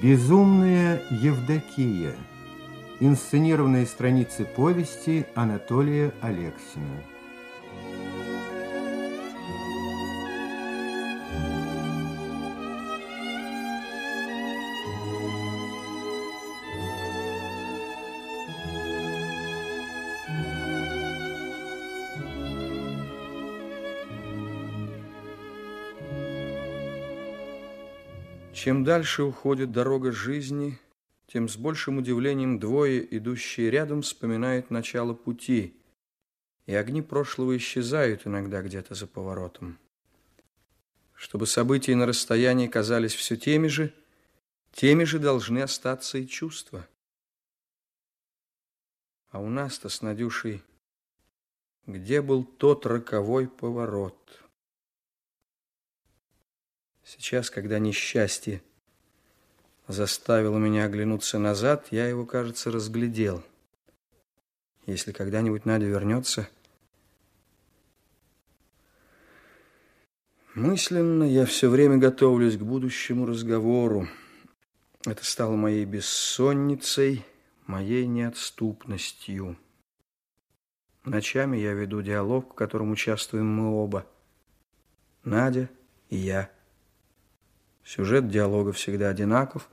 Безумная Евдокия. Инсценированные страницы повести Анатолия Алексина. Чем дальше уходит дорога жизни, тем с большим удивлением двое, идущие рядом, вспоминают начало пути, и огни прошлого исчезают иногда где-то за поворотом. Чтобы события на расстоянии казались все теми же, теми же должны остаться и чувства. А у нас-то с Надюшей где был тот роковой поворот? Сейчас, когда несчастье заставило меня оглянуться назад, я его, кажется, разглядел. Если когда-нибудь Надя вернется... Мысленно я все время готовлюсь к будущему разговору. Это стало моей бессонницей, моей неотступностью. Ночами я веду диалог, в котором участвуем мы оба. Надя и я. Сюжет диалога всегда одинаков.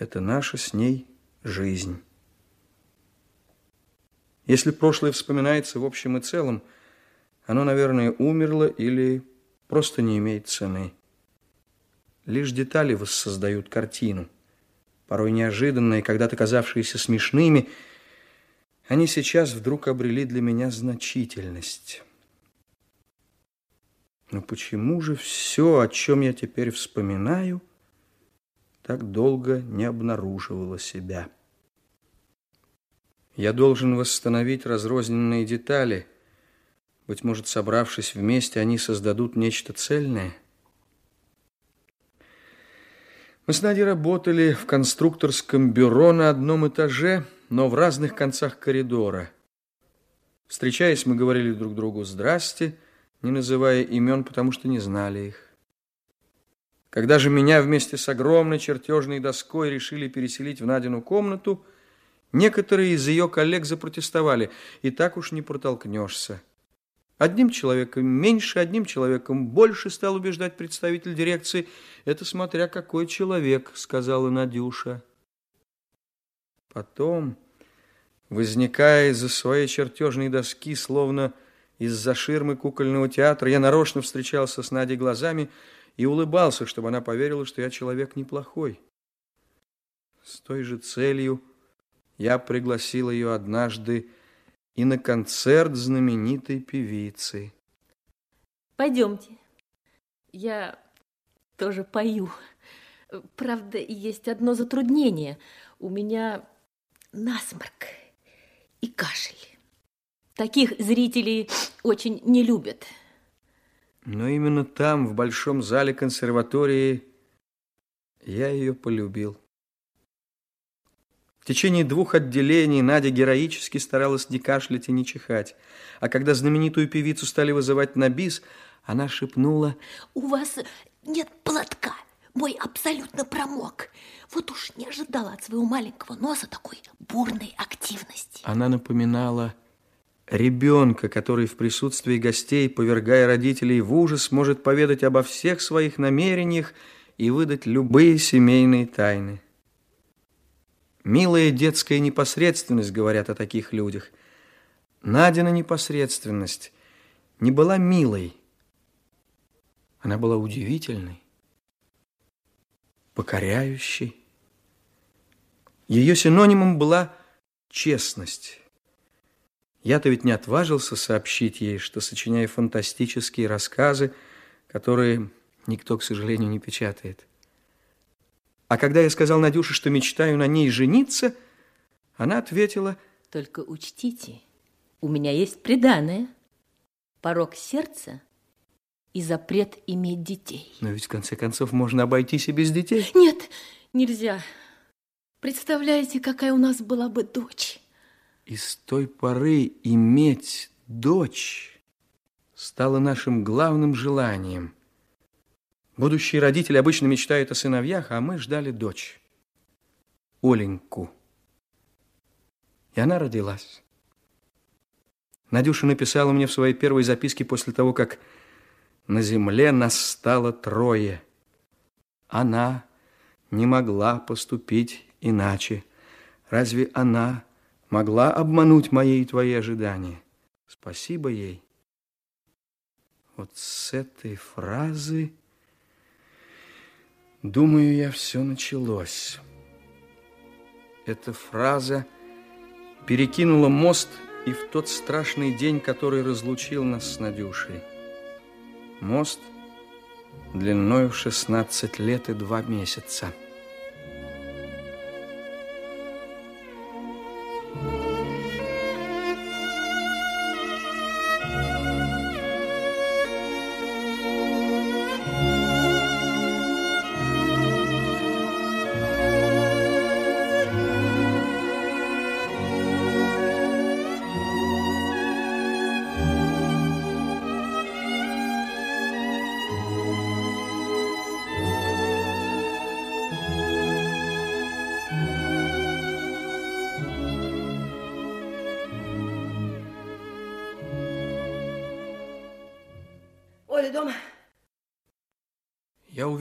Это наша с ней жизнь. Если прошлое вспоминается в общем и целом, оно, наверное, умерло или просто не имеет цены. Лишь детали воссоздают картину. Порой неожиданные, когда-то казавшиеся смешными, они сейчас вдруг обрели для меня значительность. Но почему же все, о чем я теперь вспоминаю, так долго не обнаруживало себя? Я должен восстановить разрозненные детали. Быть может, собравшись вместе, они создадут нечто цельное? Мы с Надей работали в конструкторском бюро на одном этаже, но в разных концах коридора. Встречаясь, мы говорили друг другу «Здрасте», не называя имен, потому что не знали их. Когда же меня вместе с огромной чертежной доской решили переселить в Надину комнату, некоторые из ее коллег запротестовали, и так уж не протолкнешься. Одним человеком меньше, одним человеком больше, стал убеждать представитель дирекции. Это смотря какой человек, сказала Надюша. Потом, возникая из-за своей чертежной доски, словно из-за ширмы кукольного театра я нарочно встречался с Надей глазами и улыбался, чтобы она поверила, что я человек неплохой. С той же целью я пригласил ее однажды и на концерт знаменитой певицы. Пойдемте. Я тоже пою. Правда, есть одно затруднение. У меня насморк и кашель. Таких зрителей очень не любят. Но именно там, в большом зале консерватории, я ее полюбил. В течение двух отделений Надя героически старалась не кашлять и не чихать. А когда знаменитую певицу стали вызывать на бис, она шепнула... «У вас нет платка, мой абсолютно промок. Вот уж не ожидала от своего маленького носа такой бурной активности». Она напоминала Ребенка, который в присутствии гостей, повергая родителей в ужас, может поведать обо всех своих намерениях и выдать любые семейные тайны. Милая детская непосредственность, говорят о таких людях. Надина непосредственность не была милой. Она была удивительной, покоряющей. Ее синонимом была честность. Я-то ведь не отважился сообщить ей, что сочиняю фантастические рассказы, которые никто, к сожалению, не печатает. А когда я сказал Надюше, что мечтаю на ней жениться, она ответила... Только учтите, у меня есть преданное, порог сердца и запрет иметь детей. Но ведь, в конце концов, можно обойтись и без детей. Нет, нельзя. Представляете, какая у нас была бы дочь? И с той поры иметь дочь стало нашим главным желанием. Будущие родители обычно мечтают о сыновьях, а мы ждали дочь, Оленьку. И она родилась. Надюша написала мне в своей первой записке после того, как на земле нас стало трое. Она не могла поступить иначе. Разве она могла обмануть мои и твои ожидания? Спасибо ей. Вот с этой фразы, думаю я, все началось. Эта фраза перекинула мост и в тот страшный день, который разлучил нас с Надюшей. Мост длиною в 16 лет и два месяца.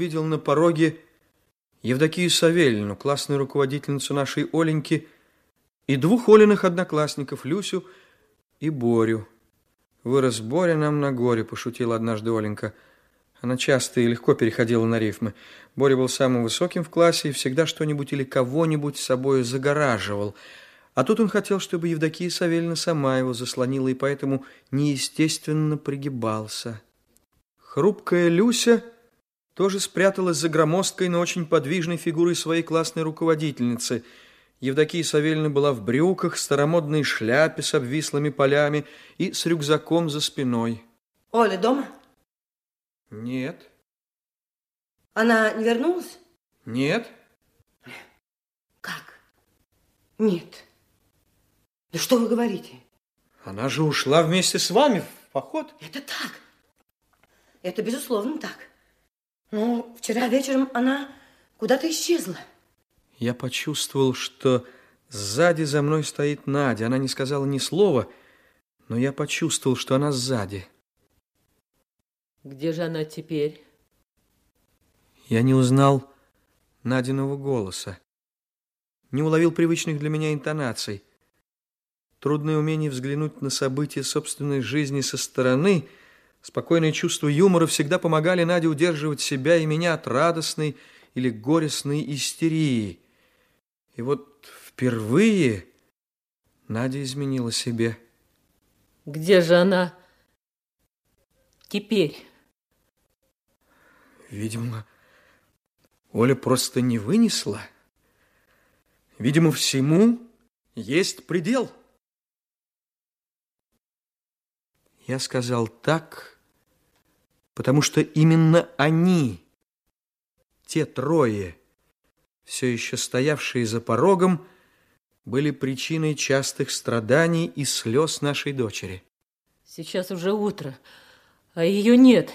Увидел на пороге Евдокию Савельевну, классную руководительницу нашей Оленьки, и двух Олиных одноклассников, Люсю и Борю. «Вырос Боря нам на горе», – пошутила однажды Оленька. Она часто и легко переходила на рифмы. Боря был самым высоким в классе и всегда что-нибудь или кого-нибудь с собой загораживал. А тут он хотел, чтобы Евдокия Савельевна сама его заслонила, и поэтому неестественно пригибался. Хрупкая Люся тоже спряталась за громоздкой, но очень подвижной фигурой своей классной руководительницы. Евдокия Савельевна была в брюках, старомодной шляпе с обвислыми полями и с рюкзаком за спиной. Оля дома? Нет. Она не вернулась? Нет. Как? Нет. Да что вы говорите? Она же ушла вместе с вами в поход. Это так. Это безусловно так. Но вчера вечером она куда-то исчезла. Я почувствовал, что сзади за мной стоит Надя. Она не сказала ни слова, но я почувствовал, что она сзади. Где же она теперь? Я не узнал Надиного голоса. Не уловил привычных для меня интонаций. Трудное умение взглянуть на события собственной жизни со стороны – Спокойное чувство юмора всегда помогали Наде удерживать себя и меня от радостной или горестной истерии. И вот впервые Надя изменила себе. Где же она теперь? Видимо, Оля просто не вынесла. Видимо, всему есть предел. Я сказал так, потому что именно они, те трое, все еще стоявшие за порогом, были причиной частых страданий и слез нашей дочери. Сейчас уже утро, а ее нет.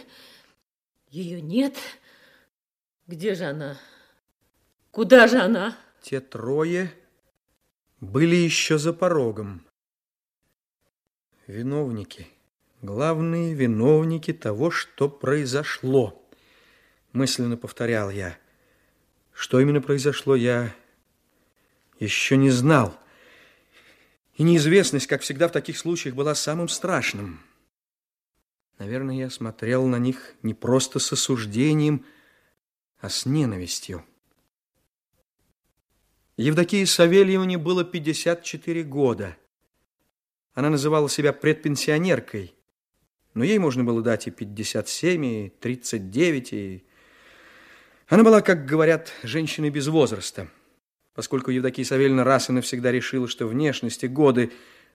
Ее нет? Где же она? Куда же она? Те трое были еще за порогом. Виновники – главные виновники того, что произошло. Мысленно повторял я. Что именно произошло, я еще не знал. И неизвестность, как всегда в таких случаях, была самым страшным. Наверное, я смотрел на них не просто с осуждением, а с ненавистью. Евдокии Савельевне было 54 года. Она называла себя предпенсионеркой но ей можно было дать и 57, и 39, и... Она была, как говорят, женщиной без возраста. Поскольку Евдокия Савельевна раз и навсегда решила, что внешность и годы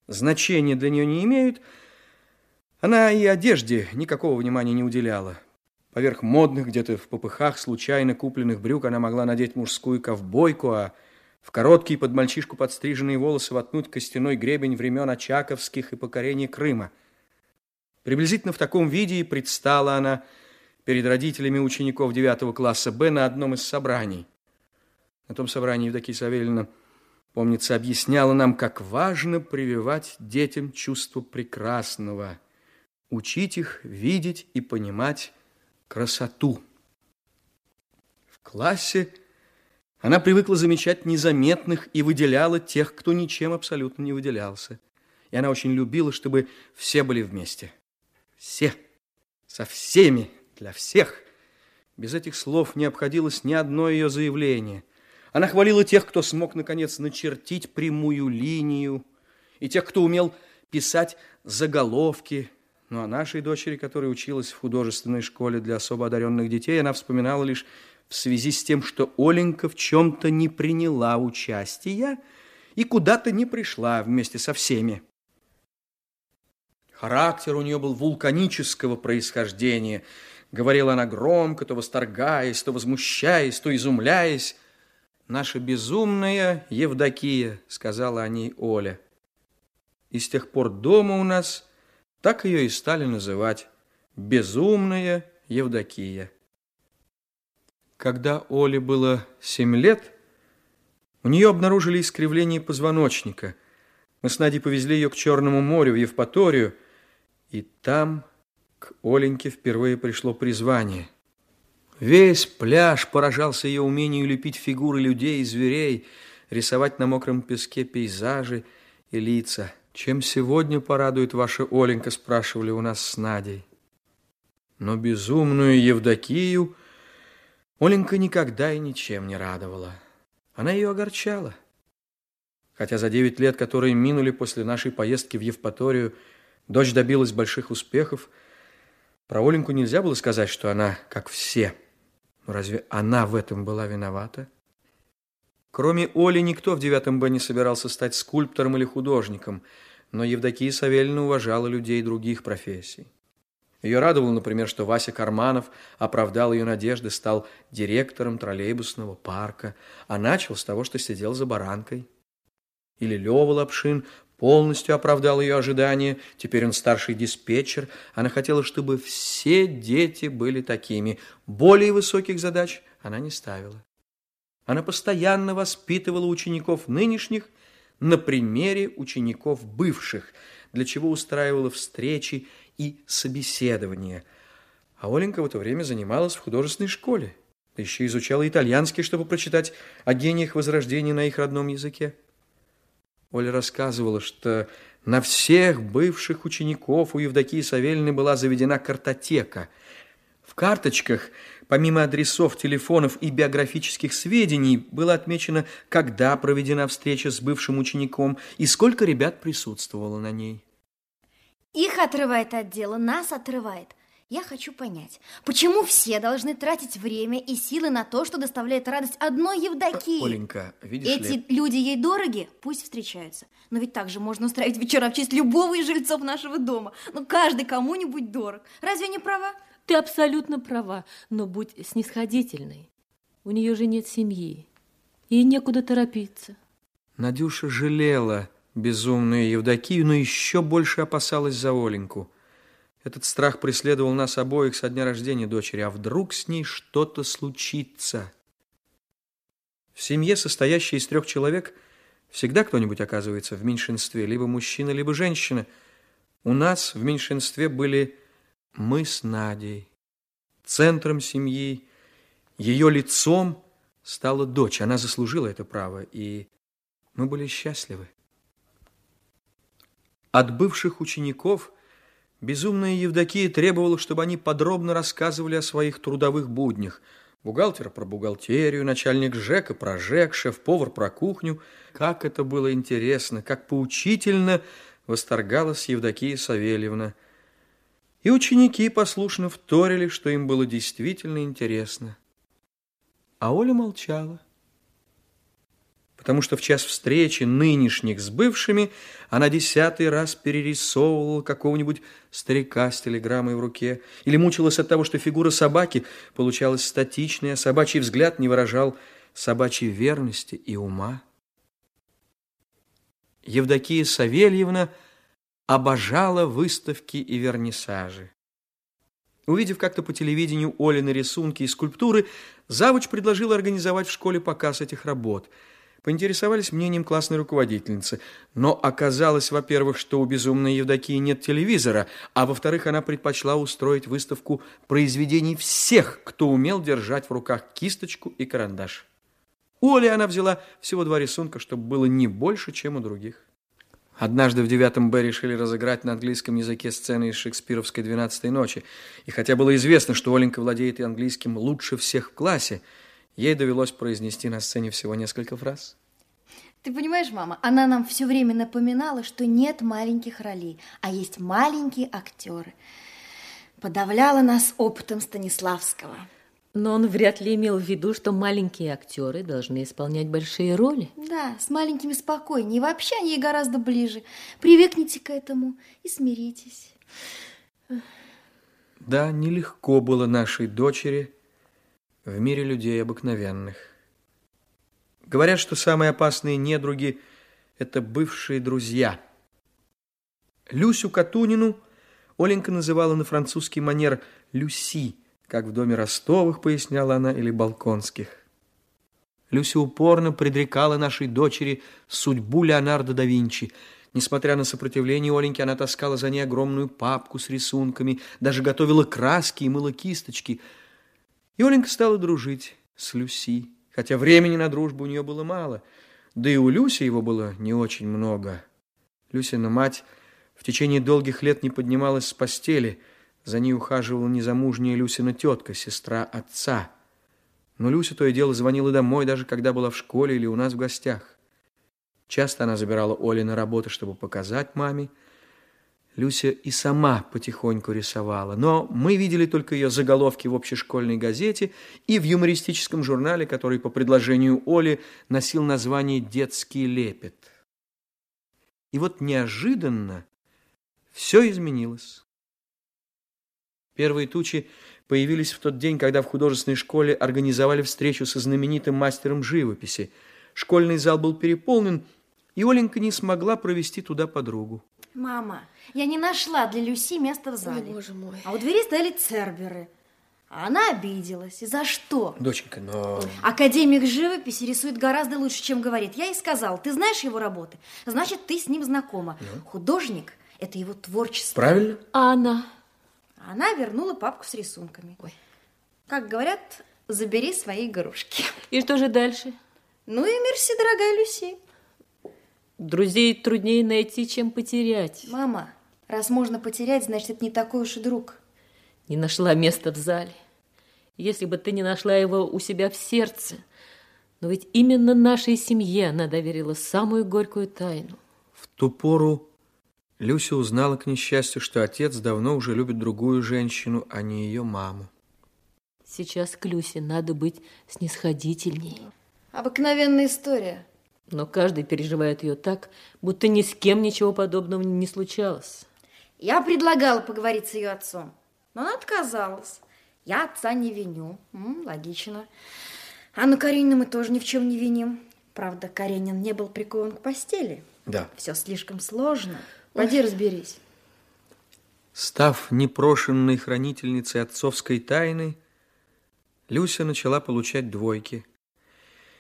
значения для нее не имеют, она и одежде никакого внимания не уделяла. Поверх модных, где-то в попыхах, случайно купленных брюк она могла надеть мужскую ковбойку, а в короткие под мальчишку подстриженные волосы воткнуть костяной гребень времен Очаковских и покорения Крыма – Приблизительно в таком виде и предстала она перед родителями учеников 9 класса Б на одном из собраний. На том собрании Евдокия Савельевна, помнится, объясняла нам, как важно прививать детям чувство прекрасного, учить их видеть и понимать красоту. В классе она привыкла замечать незаметных и выделяла тех, кто ничем абсолютно не выделялся. И она очень любила, чтобы все были вместе. Все. Со всеми. Для всех. Без этих слов не обходилось ни одно ее заявление. Она хвалила тех, кто смог, наконец, начертить прямую линию, и тех, кто умел писать заголовки. Ну, а нашей дочери, которая училась в художественной школе для особо одаренных детей, она вспоминала лишь в связи с тем, что Оленька в чем-то не приняла участия и куда-то не пришла вместе со всеми. Характер у нее был вулканического происхождения. Говорила она громко, то восторгаясь, то возмущаясь, то изумляясь. «Наша безумная Евдокия», — сказала о ней Оля. И с тех пор дома у нас так ее и стали называть «безумная Евдокия». Когда Оле было семь лет, у нее обнаружили искривление позвоночника. Мы с Надей повезли ее к Черному морю, в Евпаторию, и там к Оленьке впервые пришло призвание. Весь пляж поражался ее умению лепить фигуры людей и зверей, рисовать на мокром песке пейзажи и лица. «Чем сегодня порадует ваша Оленька?» – спрашивали у нас с Надей. Но безумную Евдокию – Оленька никогда и ничем не радовала. Она ее огорчала. Хотя за девять лет, которые минули после нашей поездки в Евпаторию, дочь добилась больших успехов, про Оленьку нельзя было сказать, что она как все. Но разве она в этом была виновата? Кроме Оли, никто в девятом Б не собирался стать скульптором или художником, но Евдокия Савельевна уважала людей других профессий. Ее радовало, например, что Вася Карманов оправдал ее надежды, стал директором троллейбусного парка, а начал с того, что сидел за баранкой. Или Лева Лапшин полностью оправдал ее ожидания, теперь он старший диспетчер. Она хотела, чтобы все дети были такими. Более высоких задач она не ставила. Она постоянно воспитывала учеников нынешних на примере учеников бывших, для чего устраивала встречи и собеседование. А Оленька в это время занималась в художественной школе. Еще изучала итальянский, чтобы прочитать о гениях Возрождения на их родном языке. Оля рассказывала, что на всех бывших учеников у Евдокии Савельевны была заведена картотека. В карточках, помимо адресов, телефонов и биографических сведений, было отмечено, когда проведена встреча с бывшим учеником и сколько ребят присутствовало на ней. Их отрывает от дела, нас отрывает. Я хочу понять, почему все должны тратить время и силы на то, что доставляет радость одной Евдокии? Оленька, видишь Эти ли... люди ей дороги? Пусть встречаются. Но ведь также можно устраивать вечера в честь любого из жильцов нашего дома. Но каждый кому-нибудь дорог. Разве не права? Ты абсолютно права, но будь снисходительной. У нее же нет семьи. Ей некуда торопиться. Надюша жалела безумную Евдокию, но еще больше опасалась за Оленьку. Этот страх преследовал нас обоих со дня рождения дочери. А вдруг с ней что-то случится? В семье, состоящей из трех человек, всегда кто-нибудь оказывается в меньшинстве, либо мужчина, либо женщина. У нас в меньшинстве были мы с Надей. Центром семьи, ее лицом стала дочь. Она заслужила это право, и мы были счастливы. От бывших учеников безумная Евдокия требовала, чтобы они подробно рассказывали о своих трудовых буднях. Бухгалтер про бухгалтерию, начальник ЖЭКа про ЖЭК, шеф-повар про кухню. Как это было интересно, как поучительно восторгалась Евдокия Савельевна. И ученики послушно вторили, что им было действительно интересно. А Оля молчала потому что в час встречи нынешних с бывшими она десятый раз перерисовывала какого-нибудь старика с телеграммой в руке или мучилась от того, что фигура собаки получалась статичной, а собачий взгляд не выражал собачьей верности и ума. Евдокия Савельевна обожала выставки и вернисажи. Увидев как-то по телевидению Олины рисунки и скульптуры, завуч предложил организовать в школе показ этих работ. Поинтересовались мнением классной руководительницы. Но оказалось, во-первых, что у безумной Евдокии нет телевизора, а во-вторых, она предпочла устроить выставку произведений всех, кто умел держать в руках кисточку и карандаш. У Оли она взяла всего два рисунка, чтобы было не больше, чем у других. Однажды в девятом Б решили разыграть на английском языке сцены из шекспировской «Двенадцатой ночи». И хотя было известно, что Оленька владеет и английским лучше всех в классе, ей довелось произнести на сцене всего несколько фраз. Ты понимаешь, мама, она нам все время напоминала, что нет маленьких ролей, а есть маленькие актеры. Подавляла нас опытом Станиславского. Но он вряд ли имел в виду, что маленькие актеры должны исполнять большие роли. Да, с маленькими спокойнее. И вообще они гораздо ближе. Привыкните к этому и смиритесь. Да, нелегко было нашей дочери в мире людей обыкновенных. Говорят, что самые опасные недруги – это бывшие друзья. Люсю Катунину Оленька называла на французский манер «Люси», как в доме Ростовых, поясняла она, или Балконских. Люся упорно предрекала нашей дочери судьбу Леонардо да Винчи. Несмотря на сопротивление Оленьки, она таскала за ней огромную папку с рисунками, даже готовила краски и мыла кисточки. И Оленька стала дружить с Люси, хотя времени на дружбу у нее было мало, да и у Люси его было не очень много. Люсина мать в течение долгих лет не поднималась с постели – за ней ухаживала незамужняя Люсина тетка, сестра отца. Но Люся то и дело звонила домой, даже когда была в школе или у нас в гостях. Часто она забирала Оли на работу, чтобы показать маме. Люся и сама потихоньку рисовала, но мы видели только ее заголовки в общешкольной газете и в юмористическом журнале, который по предложению Оли носил название «Детский лепет». И вот неожиданно все изменилось. Первые тучи появились в тот день, когда в художественной школе организовали встречу со знаменитым мастером живописи. Школьный зал был переполнен, и Оленька не смогла провести туда подругу. Мама, я не нашла для Люси места в зале. Ой, боже мой. А у двери стояли церберы. А она обиделась. И за что? Доченька, но... Академик живописи рисует гораздо лучше, чем говорит. Я ей сказал, ты знаешь его работы, значит, ты с ним знакома. Художник – это его творчество. Правильно? А она? Она вернула папку с рисунками. Ой. Как говорят, забери свои игрушки. И что же дальше? Ну и мерси, дорогая Люси. Друзей труднее найти, чем потерять. Мама, раз можно потерять, значит, это не такой уж и друг. Не нашла места в зале. Если бы ты не нашла его у себя в сердце. Но ведь именно нашей семье она доверила самую горькую тайну. В ту пору Люся узнала, к несчастью, что отец давно уже любит другую женщину, а не ее маму. Сейчас к Люсе надо быть снисходительней. Обыкновенная история. Но каждый переживает ее так, будто ни с кем ничего подобного не случалось. Я предлагала поговорить с ее отцом, но она отказалась. Я отца не виню. М, логично. Анну Каренину мы тоже ни в чем не виним. Правда, Каренин не был прикован к постели. Да. Все слишком сложно. Пойди разберись. Став непрошенной хранительницей отцовской тайны, Люся начала получать двойки.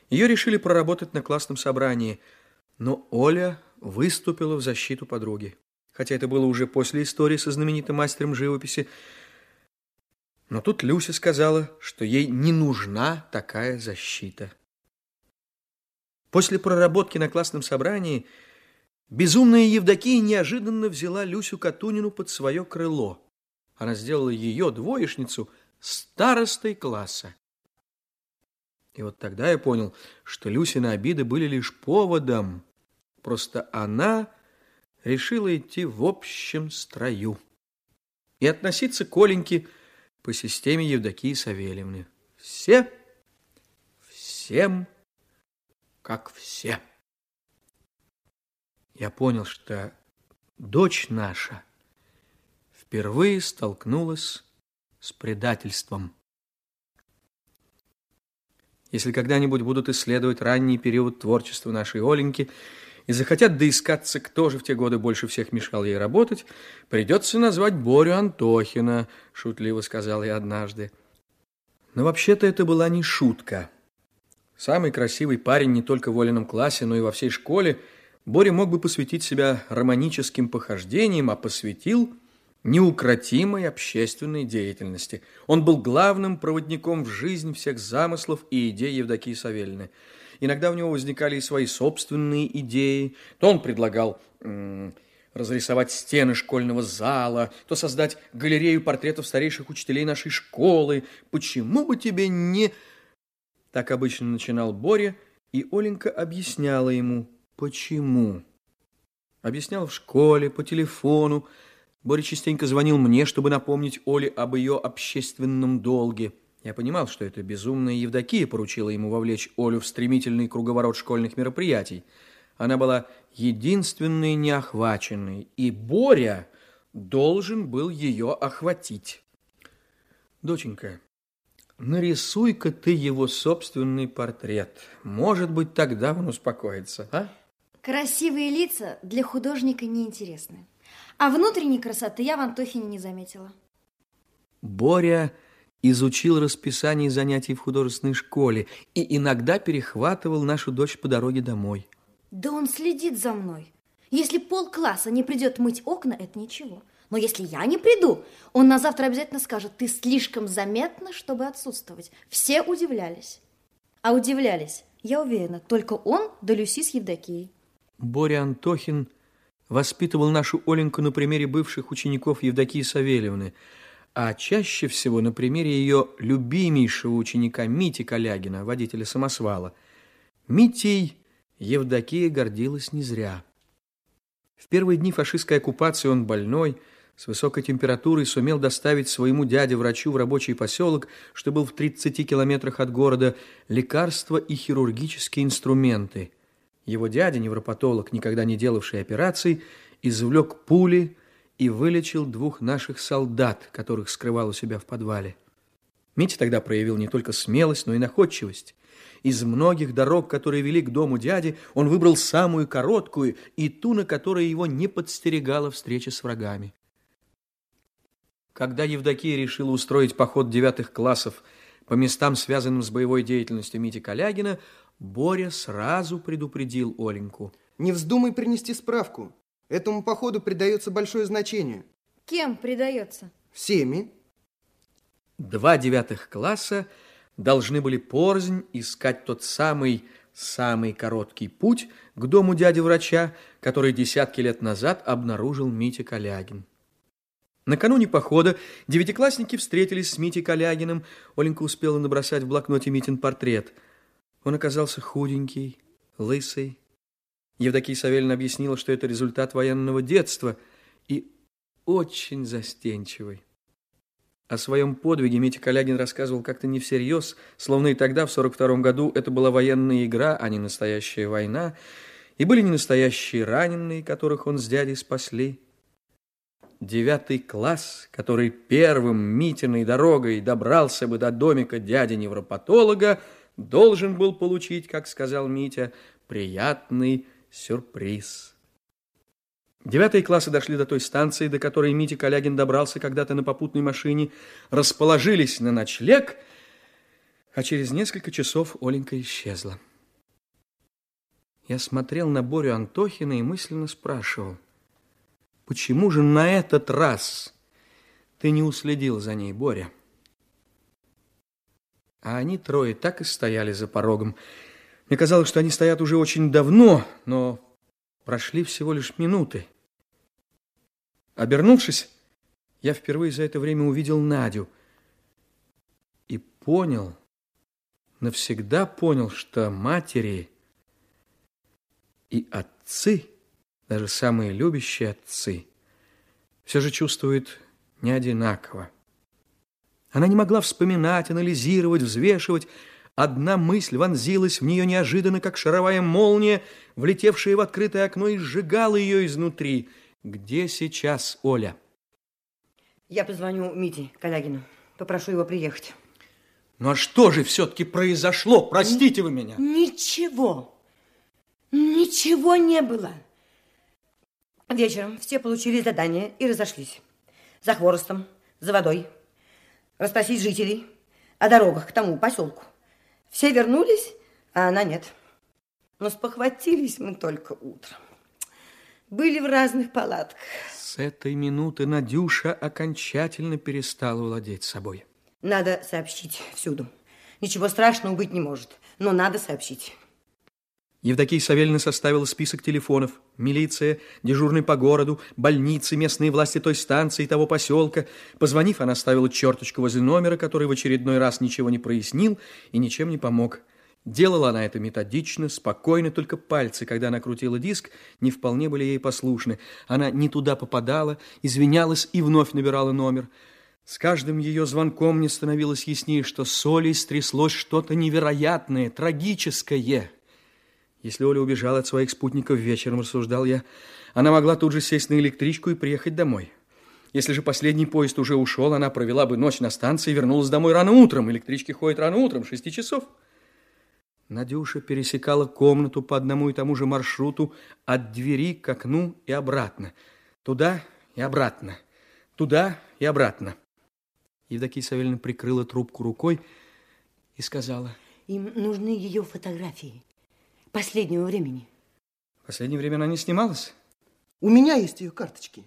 Ее решили проработать на классном собрании, но Оля выступила в защиту подруги. Хотя это было уже после истории со знаменитым мастером живописи, но тут Люся сказала, что ей не нужна такая защита. После проработки на классном собрании Безумная Евдокия неожиданно взяла Люсю Катунину под свое крыло. Она сделала ее, двоечницу, старостой класса. И вот тогда я понял, что Люсины обиды были лишь поводом. Просто она решила идти в общем строю и относиться к Оленьке по системе Евдокии Савельевны. Все, всем, как все я понял, что дочь наша впервые столкнулась с предательством. Если когда-нибудь будут исследовать ранний период творчества нашей Оленьки и захотят доискаться, кто же в те годы больше всех мешал ей работать, придется назвать Борю Антохина, шутливо сказал я однажды. Но вообще-то это была не шутка. Самый красивый парень не только в Олином классе, но и во всей школе, Боря мог бы посвятить себя романическим похождениям, а посвятил неукротимой общественной деятельности. Он был главным проводником в жизнь всех замыслов и идей Евдокии Савельны – Иногда у него возникали и свои собственные идеи. То он предлагал разрисовать стены школьного зала, то создать галерею портретов старейших учителей нашей школы. Почему бы тебе не... Так обычно начинал Боря, и Оленька объясняла ему, почему. Объяснял в школе, по телефону. Боря частенько звонил мне, чтобы напомнить Оле об ее общественном долге. Я понимал, что это безумная Евдокия поручила ему вовлечь Олю в стремительный круговорот школьных мероприятий. Она была единственной неохваченной, и Боря должен был ее охватить. Доченька, нарисуй-ка ты его собственный портрет. Может быть, тогда он успокоится, а? Красивые лица для художника неинтересны. А внутренней красоты я в Антохине не заметила. Боря изучил расписание занятий в художественной школе и иногда перехватывал нашу дочь по дороге домой. Да он следит за мной. Если полкласса не придет мыть окна, это ничего. Но если я не приду, он на завтра обязательно скажет, ты слишком заметна, чтобы отсутствовать. Все удивлялись. А удивлялись, я уверена, только он да Люси с Евдокией. Боря Антохин воспитывал нашу Оленьку на примере бывших учеников Евдокии Савельевны – а чаще всего на примере ее любимейшего ученика Мити Калягина, водителя самосвала. Митей Евдокия гордилась не зря. В первые дни фашистской оккупации он больной, с высокой температурой сумел доставить своему дяде-врачу в рабочий поселок, что был в 30 километрах от города, лекарства и хирургические инструменты. Его дядя, невропатолог, никогда не делавший операций, извлек пули, и вылечил двух наших солдат, которых скрывал у себя в подвале. Митя тогда проявил не только смелость, но и находчивость. Из многих дорог, которые вели к дому дяди, он выбрал самую короткую и ту, на которой его не подстерегала встреча с врагами. Когда Евдокия решила устроить поход девятых классов по местам, связанным с боевой деятельностью Мити Калягина, Боря сразу предупредил Оленьку. «Не вздумай принести справку. Этому походу придается большое значение. Кем придается? Всеми. Два девятых класса должны были порознь искать тот самый самый короткий путь к дому дяди-врача, который десятки лет назад обнаружил Митя Калягин. Накануне похода девятиклассники встретились с Митей Калягиным. Оленька успела набросать в блокноте Митин портрет. Он оказался худенький, лысый, Евдокия Савельевна объяснила, что это результат военного детства и очень застенчивый. О своем подвиге Митя Калягин рассказывал как-то не всерьез, словно и тогда, в 42 году, это была военная игра, а не настоящая война, и были не настоящие раненые, которых он с дядей спасли. Девятый класс, который первым Митиной дорогой добрался бы до домика дяди-невропатолога, должен был получить, как сказал Митя, приятный сюрприз. Девятые классы дошли до той станции, до которой Митя Калягин добрался когда-то на попутной машине, расположились на ночлег, а через несколько часов Оленька исчезла. Я смотрел на Борю Антохина и мысленно спрашивал, почему же на этот раз ты не уследил за ней, Боря? А они трое так и стояли за порогом, мне казалось, что они стоят уже очень давно, но прошли всего лишь минуты. Обернувшись, я впервые за это время увидел Надю и понял, навсегда понял, что матери и отцы, даже самые любящие отцы, все же чувствуют не одинаково. Она не могла вспоминать, анализировать, взвешивать, Одна мысль вонзилась в нее неожиданно, как шаровая молния, влетевшая в открытое окно и сжигала ее изнутри. Где сейчас Оля? Я позвоню Мите Калягину, попрошу его приехать. Ну а что же все-таки произошло? Простите вы меня. Ничего. Ничего не было. Вечером все получили задание и разошлись. За хворостом, за водой. Расспросить жителей о дорогах к тому поселку. Все вернулись, а она нет. Но спохватились мы только утром. Были в разных палатках. С этой минуты Надюша окончательно перестала владеть собой. Надо сообщить всюду. Ничего страшного быть не может, но надо сообщить. Евдокия Савельевна составила список телефонов. Милиция, дежурный по городу, больницы, местные власти той станции и того поселка. Позвонив, она ставила черточку возле номера, который в очередной раз ничего не прояснил и ничем не помог. Делала она это методично, спокойно, только пальцы, когда она крутила диск, не вполне были ей послушны. Она не туда попадала, извинялась и вновь набирала номер. С каждым ее звонком мне становилось яснее, что с Олей стряслось что-то невероятное, трагическое. Если Оля убежала от своих спутников вечером, рассуждал я, она могла тут же сесть на электричку и приехать домой. Если же последний поезд уже ушел, она провела бы ночь на станции и вернулась домой рано утром. Электрички ходят рано утром, шести часов. Надюша пересекала комнату по одному и тому же маршруту от двери к окну и обратно. Туда и обратно. Туда и обратно. Евдокия Савельевна прикрыла трубку рукой и сказала... Им нужны ее фотографии последнего времени. В последнее время она не снималась? У меня есть ее карточки.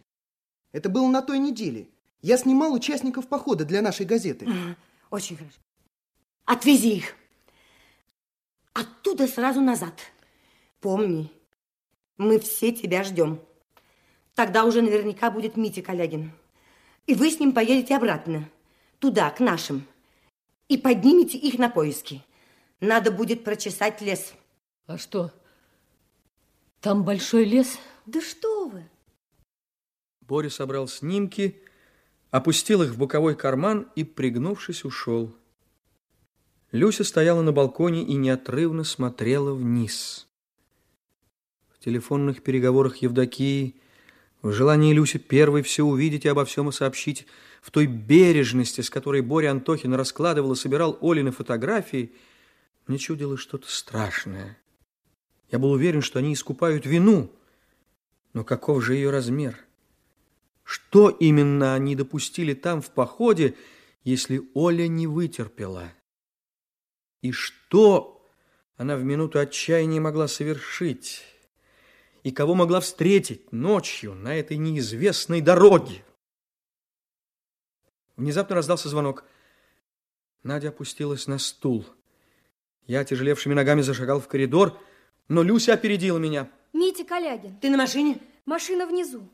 Это было на той неделе. Я снимал участников похода для нашей газеты. А, очень хорошо. Отвези их. Оттуда сразу назад. Помни, мы все тебя ждем. Тогда уже наверняка будет Митя Калягин. И вы с ним поедете обратно. Туда, к нашим. И поднимете их на поиски. Надо будет прочесать лес. А что? Там большой лес? Да что вы! Боря собрал снимки, опустил их в боковой карман и, пригнувшись, ушел. Люся стояла на балконе и неотрывно смотрела вниз. В телефонных переговорах Евдокии, в желании Люси первой все увидеть и обо всем сообщить, в той бережности, с которой Боря Антохин раскладывал и собирал Олины фотографии, мне чудилось что-то страшное. Я был уверен, что они искупают вину. Но каков же ее размер? Что именно они допустили там в походе, если Оля не вытерпела? И что она в минуту отчаяния могла совершить? И кого могла встретить ночью на этой неизвестной дороге? Внезапно раздался звонок. Надя опустилась на стул. Я тяжелевшими ногами зашагал в коридор, но Люся опередила меня. Митя Калягин. Ты на машине? Машина внизу.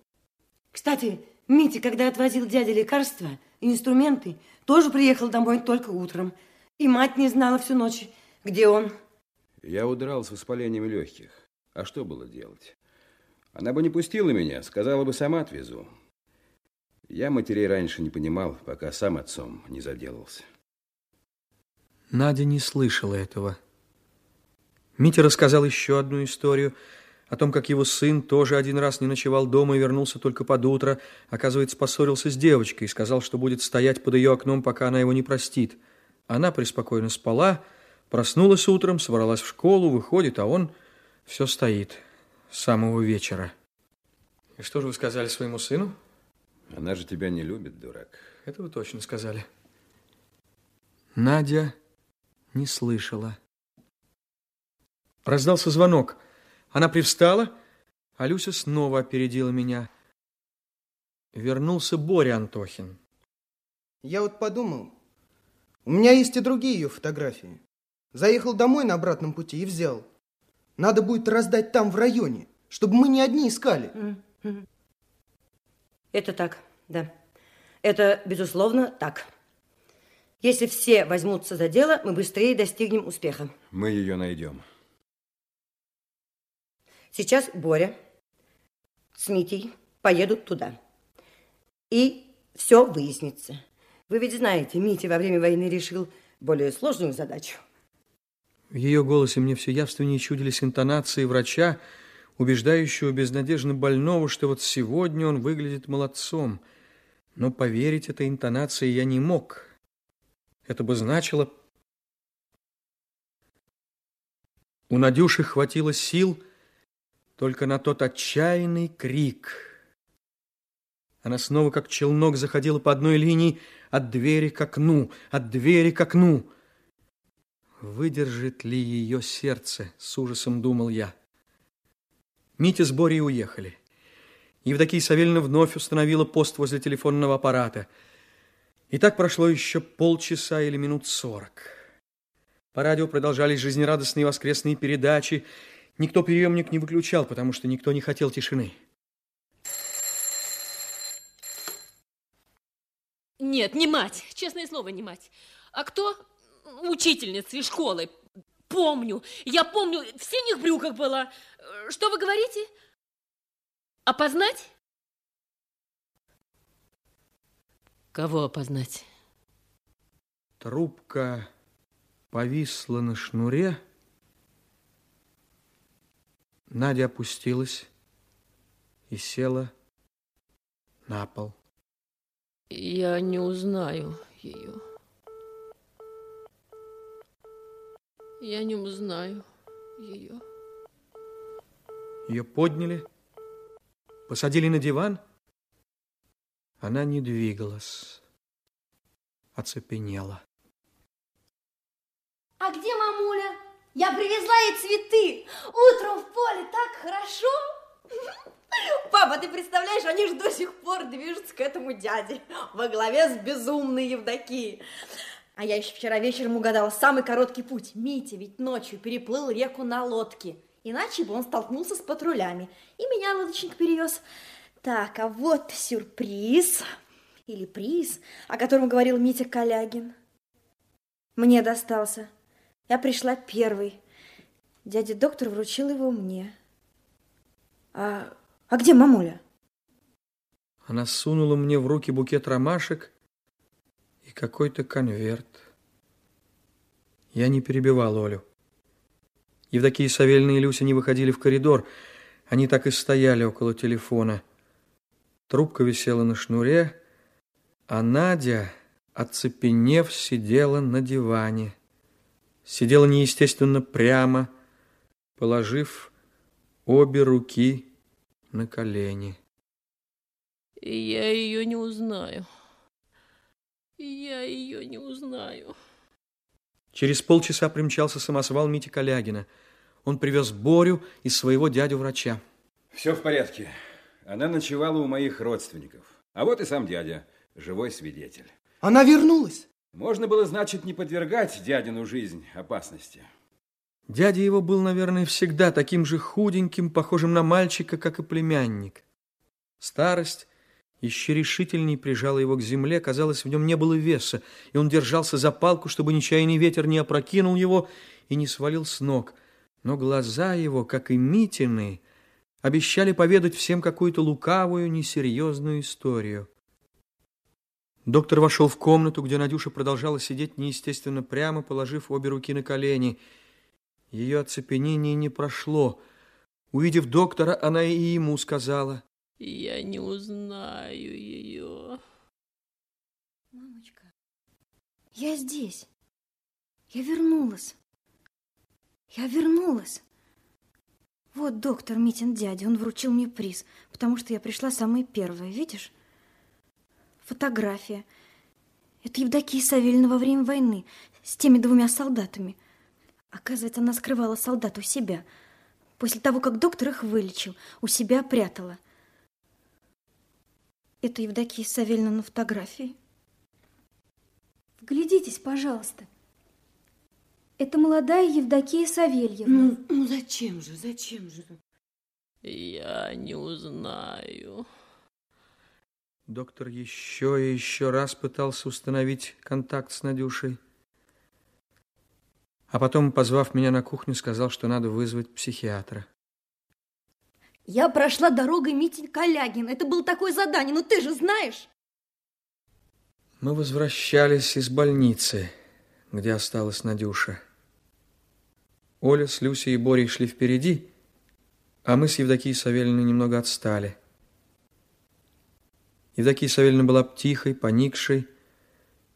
Кстати, Митя, когда отвозил дядя лекарства и инструменты, тоже приехал домой только утром. И мать не знала всю ночь, где он. Я удрал с воспалением легких. А что было делать? Она бы не пустила меня, сказала бы, сама отвезу. Я матерей раньше не понимал, пока сам отцом не заделался. Надя не слышала этого. Митя рассказал еще одну историю о том, как его сын тоже один раз не ночевал дома и вернулся только под утро. Оказывается, поссорился с девочкой и сказал, что будет стоять под ее окном, пока она его не простит. Она преспокойно спала, проснулась утром, собралась в школу, выходит, а он все стоит с самого вечера. И что же вы сказали своему сыну? Она же тебя не любит, дурак. Это вы точно сказали. Надя не слышала. Раздался звонок. Она привстала, а Люся снова опередила меня. Вернулся Боря Антохин. Я вот подумал, у меня есть и другие ее фотографии. Заехал домой на обратном пути и взял. Надо будет раздать там, в районе, чтобы мы не одни искали. Это так, да. Это, безусловно, так. Если все возьмутся за дело, мы быстрее достигнем успеха. Мы ее найдем. Сейчас Боря с Митей поедут туда. И все выяснится. Вы ведь знаете, Митя во время войны решил более сложную задачу. В ее голосе мне все явственнее чудились интонации врача, убеждающего безнадежно больного, что вот сегодня он выглядит молодцом. Но поверить этой интонации я не мог. Это бы значило... У Надюши хватило сил только на тот отчаянный крик. Она снова, как челнок, заходила по одной линии от двери к окну, от двери к окну. Выдержит ли ее сердце, с ужасом думал я. Митя с Борей уехали. Евдокия Савельевна вновь установила пост возле телефонного аппарата. И так прошло еще полчаса или минут сорок. По радио продолжались жизнерадостные воскресные передачи. Никто приемник не выключал, потому что никто не хотел тишины. Нет, не мать, честное слово, не мать. А кто? Учительница из школы. Помню, я помню, в синих брюках была. Что вы говорите? Опознать? Кого опознать? Трубка повисла на шнуре. Надя опустилась и села на пол. Я не узнаю ее. Я не узнаю ее. Ее подняли, посадили на диван. Она не двигалась, оцепенела. А где мамуля? Я привезла ей цветы. Утром в поле так хорошо. Папа, ты представляешь, они же до сих пор движутся к этому дяде во главе с безумной Евдокией. А я еще вчера вечером угадала самый короткий путь. Митя ведь ночью переплыл реку на лодке. Иначе бы он столкнулся с патрулями. И меня лодочник перевез. Так, а вот сюрприз. Или приз, о котором говорил Митя Калягин. Мне достался. Я пришла первой. Дядя доктор вручил его мне. А, а где мамуля? Она сунула мне в руки букет ромашек и какой-то конверт. Я не перебивал Олю. Евдокия Савельевна и Люся не выходили в коридор. Они так и стояли около телефона. Трубка висела на шнуре, а Надя, оцепенев, сидела на диване. Сидела неестественно прямо, положив обе руки на колени. Я ее не узнаю. Я ее не узнаю. Через полчаса примчался самосвал Мити Калягина. Он привез Борю и своего дядю-врача. Все в порядке. Она ночевала у моих родственников. А вот и сам дядя, живой свидетель. Она вернулась? Можно было, значит, не подвергать дядину жизнь опасности. Дядя его был, наверное, всегда таким же худеньким, похожим на мальчика, как и племянник. Старость еще решительней прижала его к земле, казалось, в нем не было веса, и он держался за палку, чтобы нечаянный ветер не опрокинул его и не свалил с ног. Но глаза его, как и Митины, обещали поведать всем какую-то лукавую, несерьезную историю. Доктор вошел в комнату, где Надюша продолжала сидеть неестественно прямо, положив обе руки на колени. Ее оцепенение не прошло. Увидев доктора, она и ему сказала — я не узнаю ее. Мамочка, я здесь. Я вернулась. Я вернулась. Вот доктор Митин дядя, он вручил мне приз, потому что я пришла самая первая, видишь? Фотография. Это Евдокия Савельевна во время войны с теми двумя солдатами. Оказывается, она скрывала солдат у себя. После того, как доктор их вылечил, у себя прятала. Это Евдокия Савельевна на фотографии. Вглядитесь, пожалуйста. Это молодая Евдокия Савельевна. Ну, ну зачем же, зачем же? Я не узнаю. Доктор еще и еще раз пытался установить контакт с Надюшей. А потом, позвав меня на кухню, сказал, что надо вызвать психиатра. Я прошла дорогой Митень Калягин. Это было такое задание, ну ты же знаешь. Мы возвращались из больницы, где осталась Надюша. Оля с Люсей и Борей шли впереди, а мы с Евдокией Савельевной немного отстали. Евдокия Савельевна была тихой, поникшей.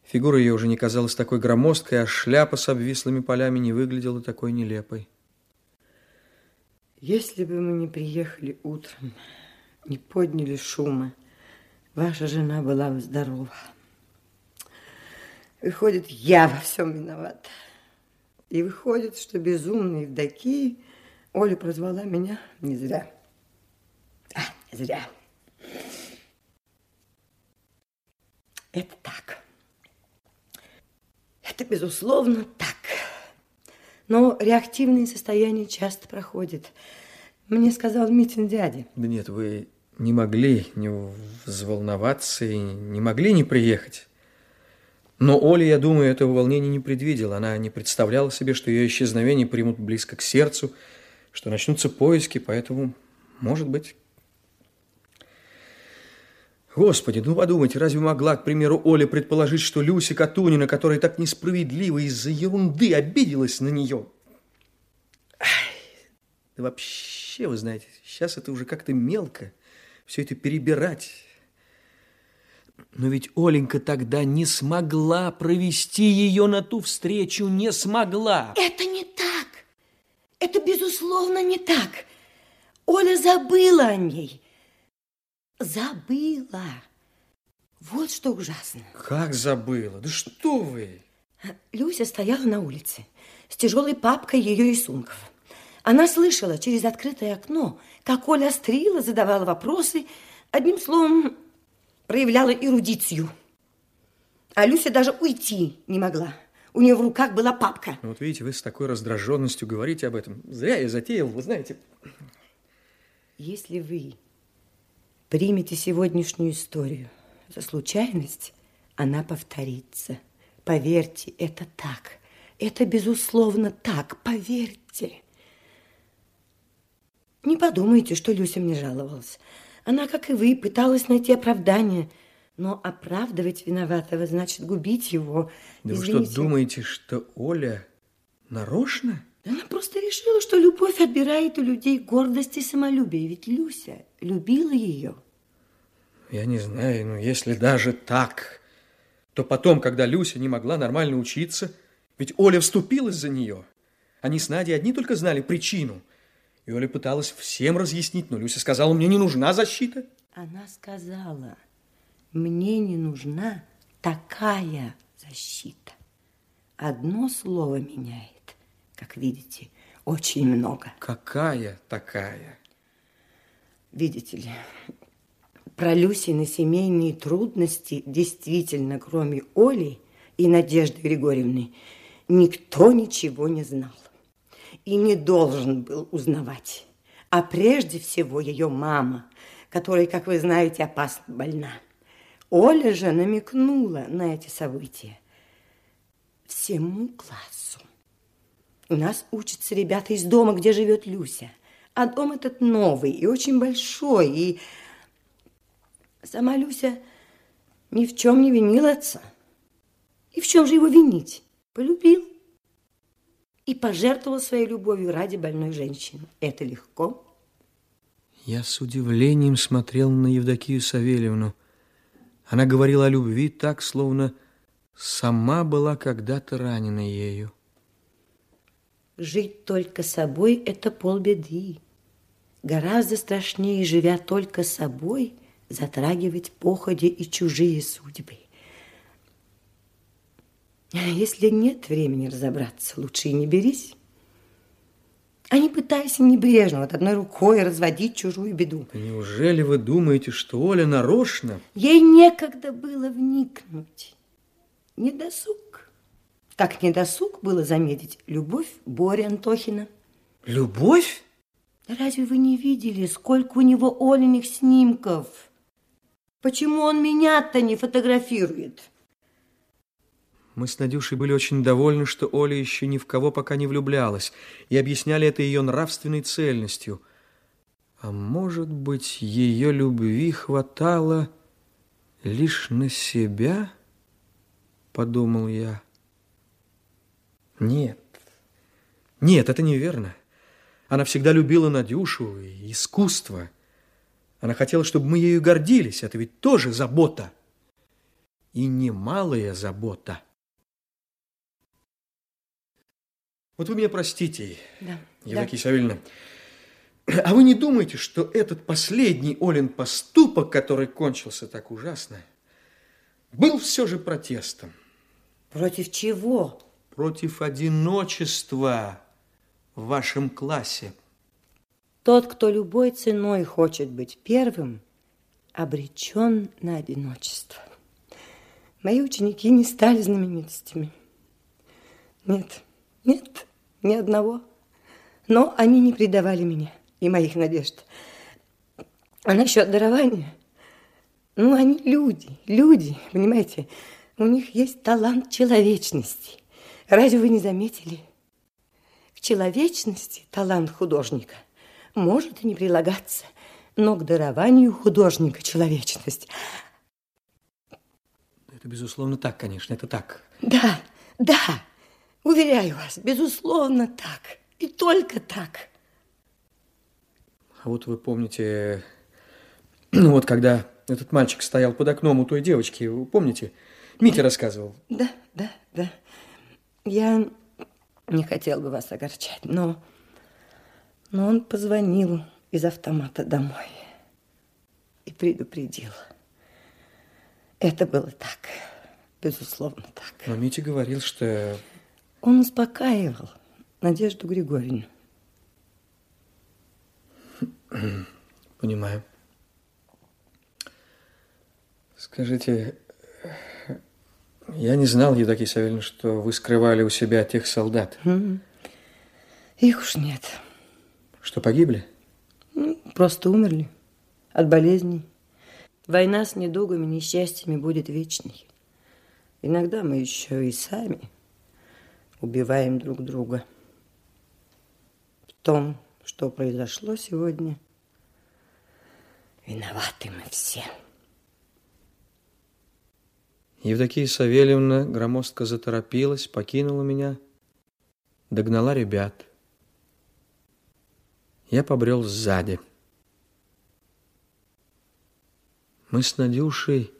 Фигура ее уже не казалась такой громоздкой, а шляпа с обвислыми полями не выглядела такой нелепой. Если бы мы не приехали утром, не подняли шума, ваша жена была бы здорова. Выходит, я во всем виновата. И выходит, что безумный Евдокии Оля прозвала меня не зря. А, не зря. Это так. Это, безусловно, так. Но реактивные состояния часто проходят. Мне сказал Митин дядя. Да нет, вы не могли не взволноваться и не могли не приехать. Но Оля, я думаю, этого волнения не предвидела. Она не представляла себе, что ее исчезновение примут близко к сердцу, что начнутся поиски, поэтому, может быть... Господи, ну подумайте, разве могла, к примеру, Оля предположить, что Люся Катунина, которая так несправедливо из-за ерунды обиделась на нее? Да вообще, вы знаете, сейчас это уже как-то мелко, все это перебирать. Но ведь Оленька тогда не смогла провести ее на ту встречу, не смогла. Это не так. Это, безусловно, не так. Оля забыла о ней. Забыла. Вот что ужасно. Как забыла? Да что вы? Люся стояла на улице с тяжелой папкой ее рисунков. Она слышала через открытое окно, как Оля острила, задавала вопросы. Одним словом, проявляла эрудицию. А Люся даже уйти не могла. У нее в руках была папка. Ну, вот видите, вы с такой раздраженностью говорите об этом. Зря я затеял, вы знаете. Если вы примете сегодняшнюю историю за случайность, она повторится. Поверьте, это так. Это, безусловно, так. Поверьте. Не подумайте, что Люся мне жаловалась. Она, как и вы, пыталась найти оправдание, но оправдывать виноватого значит губить его. Да Извините. вы что, думаете, что Оля нарочно? Она просто решила, что любовь отбирает у людей гордость и самолюбие. Ведь Люся любила ее. Я не знаю, но если даже так, то потом, когда Люся не могла нормально учиться, ведь Оля вступилась за нее. Они с Надей одни только знали причину – и Оля пыталась всем разъяснить, но Люся сказала, мне не нужна защита. Она сказала, мне не нужна такая защита. Одно слово меняет, как видите, очень много. Какая такая? Видите ли, про Люсины семейные трудности действительно, кроме Оли и Надежды Григорьевны, никто ничего не знал и не должен был узнавать. А прежде всего ее мама, которая, как вы знаете, опасно больна. Оля же намекнула на эти события всему классу. У нас учатся ребята из дома, где живет Люся. А дом этот новый и очень большой. И сама Люся ни в чем не винила отца. И в чем же его винить? Полюбил и пожертвовал своей любовью ради больной женщины. Это легко? Я с удивлением смотрел на Евдокию Савельевну. Она говорила о любви так, словно сама была когда-то ранена ею. Жить только собой – это полбеды. Гораздо страшнее, живя только собой, затрагивать походи и чужие судьбы. Если нет времени разобраться, лучше и не берись. А не пытайся небрежно вот одной рукой разводить чужую беду. Неужели вы думаете, что Оля нарочно? Ей некогда было вникнуть. Недосуг. Как недосуг было заметить любовь Бори Антохина. Любовь? разве вы не видели, сколько у него Олиных снимков? Почему он меня-то не фотографирует? Мы с Надюшей были очень довольны, что Оля еще ни в кого пока не влюблялась, и объясняли это ее нравственной цельностью. А может быть, ее любви хватало лишь на себя? Подумал я. Нет, нет, это неверно. Она всегда любила Надюшу и искусство. Она хотела, чтобы мы ею гордились. Это ведь тоже забота. И немалая забота. Вот вы меня простите, да, Евдокия да. Савельевна. А вы не думаете, что этот последний Олин поступок, который кончился так ужасно, был все же протестом? Против чего? Против одиночества в вашем классе. Тот, кто любой ценой хочет быть первым, обречен на одиночество. Мои ученики не стали знаменитостями. Нет, нет, ни одного. Но они не предавали меня и моих надежд. А насчет дарования, ну, они люди, люди, понимаете, у них есть талант человечности. Разве вы не заметили? К человечности талант художника может и не прилагаться, но к дарованию художника человечность. Это, безусловно, так, конечно, это так. Да, да, уверяю вас, безусловно, так. И только так. А вот вы помните, ну вот когда этот мальчик стоял под окном у той девочки, вы помните? Митя рассказывал. Да, да, да. Я не хотел бы вас огорчать, но, но он позвонил из автомата домой и предупредил. Это было так, безусловно так. Но Митя говорил, что... Он успокаивал Надежду Григорьевну. Понимаю. Скажите, я не знал, Евдокия Савельевна, что вы скрывали у себя тех солдат. Их уж нет. Что, погибли? Ну, просто умерли от болезней. Война с недугами, несчастьями будет вечной. Иногда мы еще и сами убиваем друг друга. В том, что произошло сегодня, виноваты мы все. Евдокия Савельевна громоздко заторопилась, покинула меня, догнала ребят. Я побрел сзади. Мы с Надюшей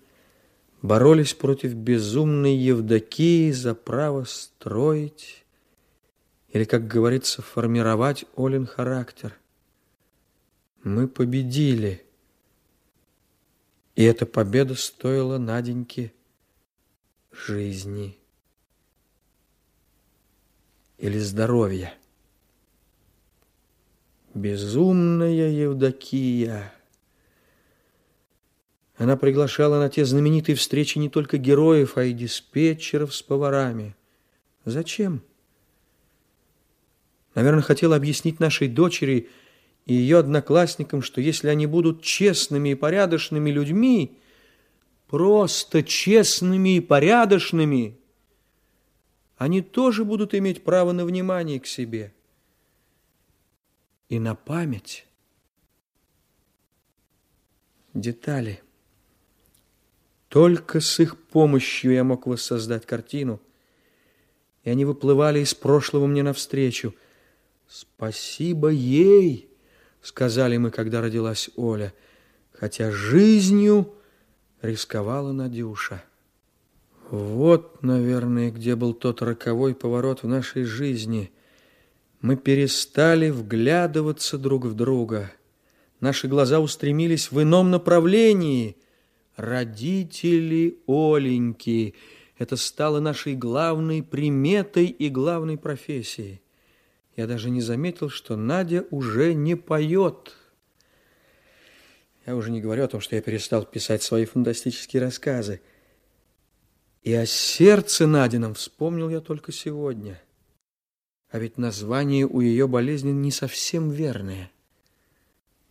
боролись против безумной Евдокии за право строить или, как говорится, формировать Олин характер. Мы победили, и эта победа стоила Наденьке жизни или здоровья. Безумная Евдокия. Она приглашала на те знаменитые встречи не только героев, а и диспетчеров с поварами. Зачем? Наверное, хотела объяснить нашей дочери и ее одноклассникам, что если они будут честными и порядочными людьми, просто честными и порядочными, они тоже будут иметь право на внимание к себе и на память. Детали. Только с их помощью я мог воссоздать картину, и они выплывали из прошлого мне навстречу. «Спасибо ей!» — сказали мы, когда родилась Оля, хотя жизнью рисковала Надюша. Вот, наверное, где был тот роковой поворот в нашей жизни. Мы перестали вглядываться друг в друга. Наши глаза устремились в ином направлении. Родители Оленьки. Это стало нашей главной приметой и главной профессией. Я даже не заметил, что Надя уже не поет. Я уже не говорю о том, что я перестал писать свои фантастические рассказы. И о сердце Надином вспомнил я только сегодня. А ведь название у ее болезни не совсем верное.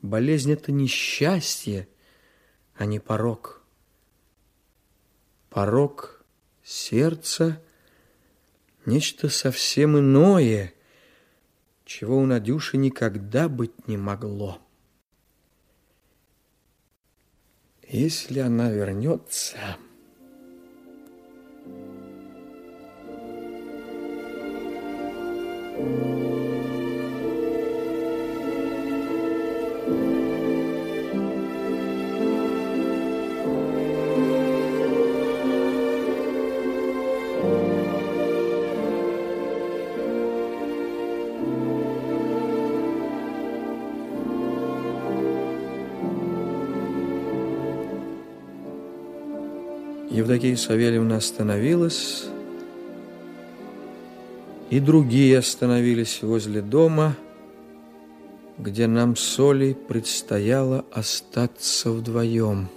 Болезнь – это несчастье, а не порог. Порог сердца – нечто совсем иное, чего у Надюши никогда быть не могло. Если она вернется... thank you Евдокия Савельевна остановилась, и другие остановились возле дома, где нам с Олей предстояло остаться вдвоем.